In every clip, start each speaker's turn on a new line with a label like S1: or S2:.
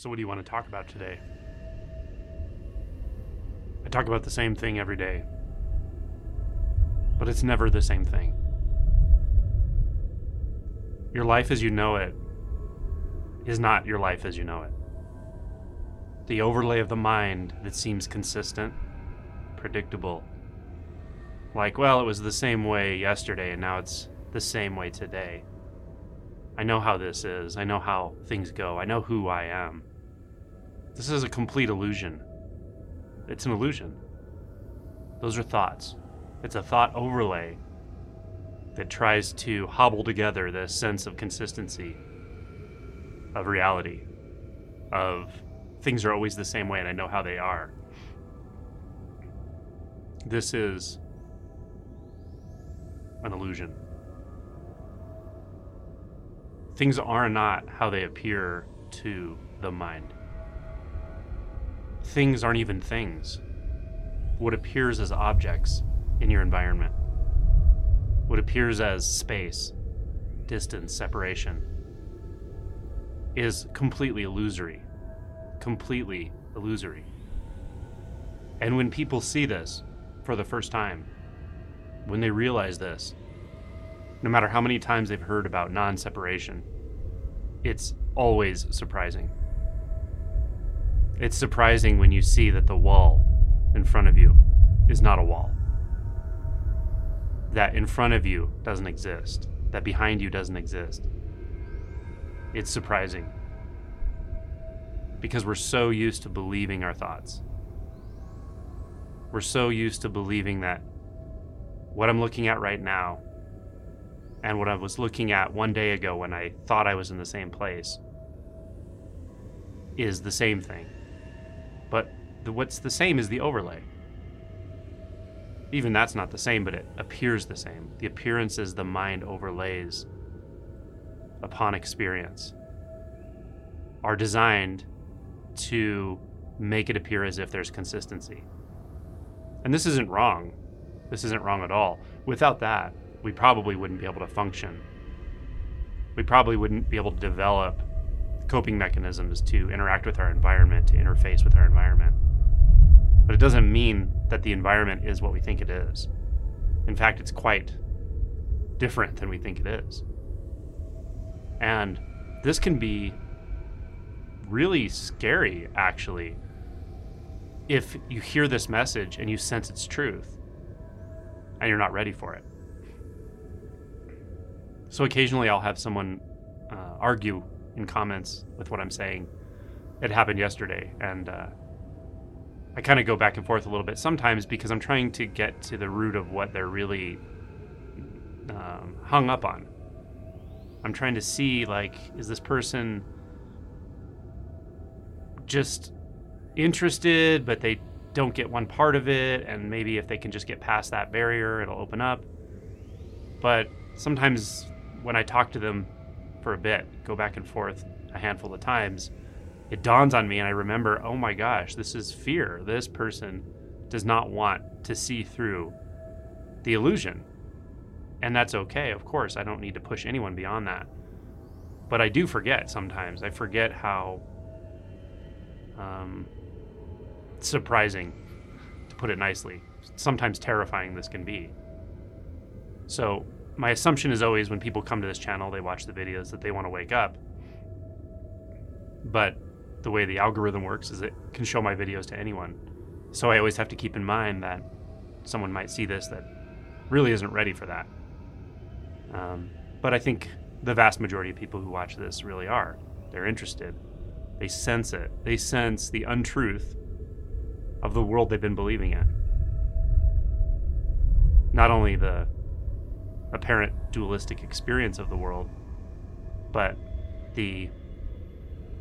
S1: So, what do you want to talk about today? I talk about the same thing every day, but it's never the same thing. Your life as you know it is not your life as you know it. The overlay of the mind that seems consistent, predictable. Like, well, it was the same way yesterday and now it's the same way today. I know how this is. I know how things go. I know who I am. This is a complete illusion. It's an illusion. Those are thoughts. It's a thought overlay that tries to hobble together this sense of consistency, of reality, of things are always the same way and I know how they are. This is an illusion. Things are not how they appear to the mind. Things aren't even things. What appears as objects in your environment, what appears as space, distance, separation, is completely illusory. Completely illusory. And when people see this for the first time, when they realize this, no matter how many times they've heard about non separation, it's always surprising. It's surprising when you see that the wall in front of you is not a wall. That in front of you doesn't exist. That behind you doesn't exist. It's surprising. Because we're so used to believing our thoughts. We're so used to believing that what I'm looking at right now and what I was looking at one day ago when I thought I was in the same place is the same thing. But the, what's the same is the overlay. Even that's not the same, but it appears the same. The appearances the mind overlays upon experience are designed to make it appear as if there's consistency. And this isn't wrong. This isn't wrong at all. Without that, we probably wouldn't be able to function. We probably wouldn't be able to develop coping mechanisms to interact with our environment, to interface with our environment. But it doesn't mean that the environment is what we think it is. In fact, it's quite different than we think it is. And this can be really scary, actually, if you hear this message and you sense its truth and you're not ready for it. So occasionally I'll have someone uh, argue comments with what I'm saying. It happened yesterday, and uh, I kind of go back and forth a little bit sometimes because I'm trying to get to the root of what they're really um, hung up on. I'm trying to see, like, is this person just interested, but they don't get one part of it, and maybe if they can just get past that barrier, it'll open up. But sometimes when I talk to them for a bit, go back and forth a handful of times, it dawns on me and I remember, oh my gosh, this is fear. This person does not want to see through the illusion. And that's okay, of course. I don't need to push anyone beyond that. But I do forget sometimes. I forget how um, surprising, to put it nicely, sometimes terrifying this can be. So my assumption is always when people come to this channel, they watch the videos that they want to wake up. But the way the algorithm works is it can show my videos to anyone. So I always have to keep in mind that someone might see this that really isn't ready for that. Um, but I think the vast majority of people who watch this really are. They're interested. They sense it. They sense the untruth of the world they've been believing in. Not only the apparent dualistic experience of the world, but the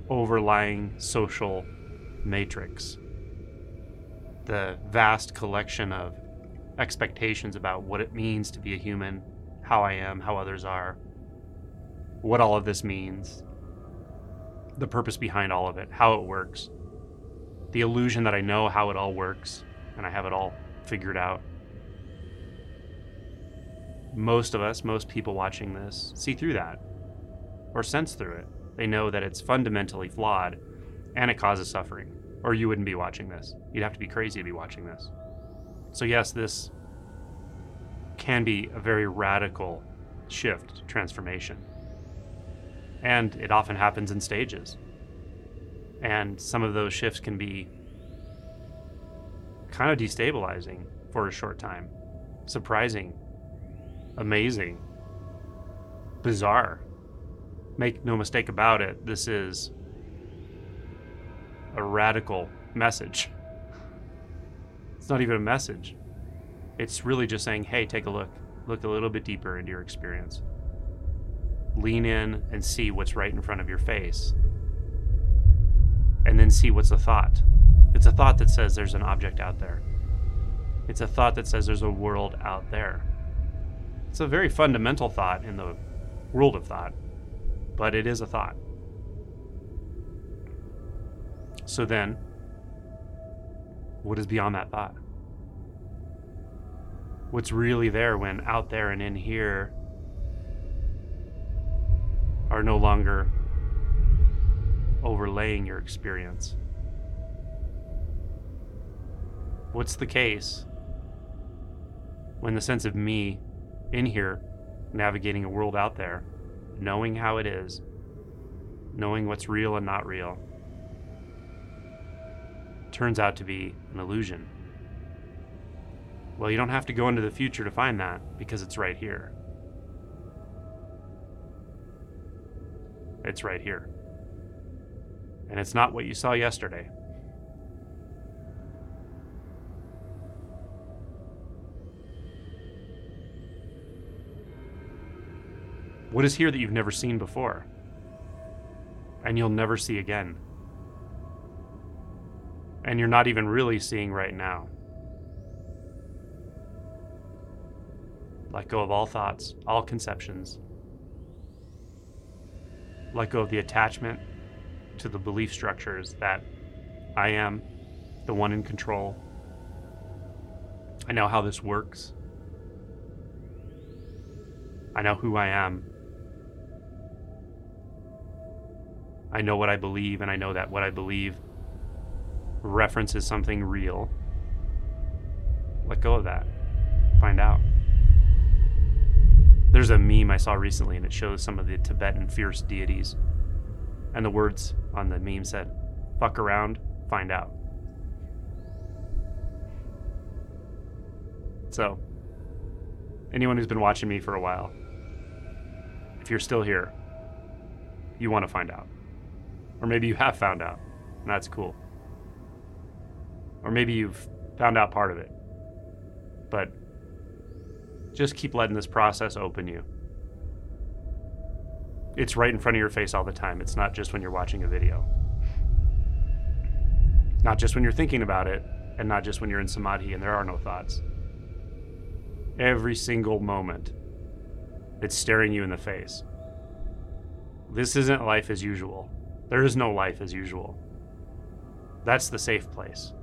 S1: overlying social matrix, the vast collection of expectations about what it means to be a human, how I am, how others are, what all of this means, the purpose behind all of it, how it works, the illusion that I know how it all works and I have it all figured out most of us, most people watching this, see through that or sense through it. They know that it's fundamentally flawed And it causes suffering, or you wouldn't be watching this. You'd have to be crazy to be watching this. So, yes, this can be a very radical shift, transformation. And it often happens in stages. And some of those shifts can be kind of destabilizing for a short time, surprising, amazing, bizarre. Make no mistake about it, this is a radical message. It's not even a message. It's really just saying, hey, take a look. Look a little bit deeper into your experience. Lean in and see what's right in front of your face. And then see what's a thought. It's a thought that says there's an object out there. It's a thought that says there's a world out there. It's a very fundamental thought in the world of thought, but it is a thought. So then, what is beyond that thought? What's really there when out there and in here are no longer overlaying your experience? What's the case when the sense of me in here, navigating a world out there, knowing how it is, knowing what's real and not real, turns out to be an illusion. Well, you don't have to go into the future to find that because it's right here. It's right here. And it's not what you saw yesterday. What is here that you've never seen before? And you'll never see again. And you're not even really seeing right now. Let go of all thoughts, all conceptions. Let go of the attachment to the belief structures that I am the one in control. I know how this works. I know who I am. I know what I believe, and I know that what I believe references something real. Let go of that. Find out. There's a meme I saw recently, and it shows some of the Tibetan fierce deities. And the words on the meme said, fuck around, find out. So, anyone who's been watching me for a while, if you're still here, you want to find out. Or maybe you have found out, and that's cool. Or maybe you've found out part of it. But just keep letting this process open you. It's right in front of your face all the time. It's not just when you're watching a video. Not just when you're thinking about it, and not just when you're in samadhi and there are no thoughts. Every single moment, it's staring you in the face. This isn't life as usual. There is no life as usual. That's the safe place.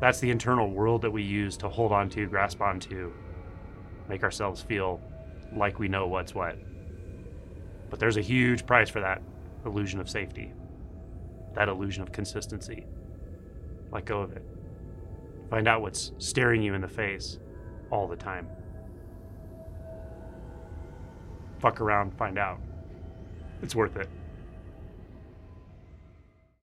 S1: That's the internal world that we use to hold on to, grasp onto, make ourselves feel like we know what's what. But there's a huge price for that illusion of safety, that illusion of consistency. Let go of it. Find out what's staring you in the face all the time. Fuck around, find out. It's worth it.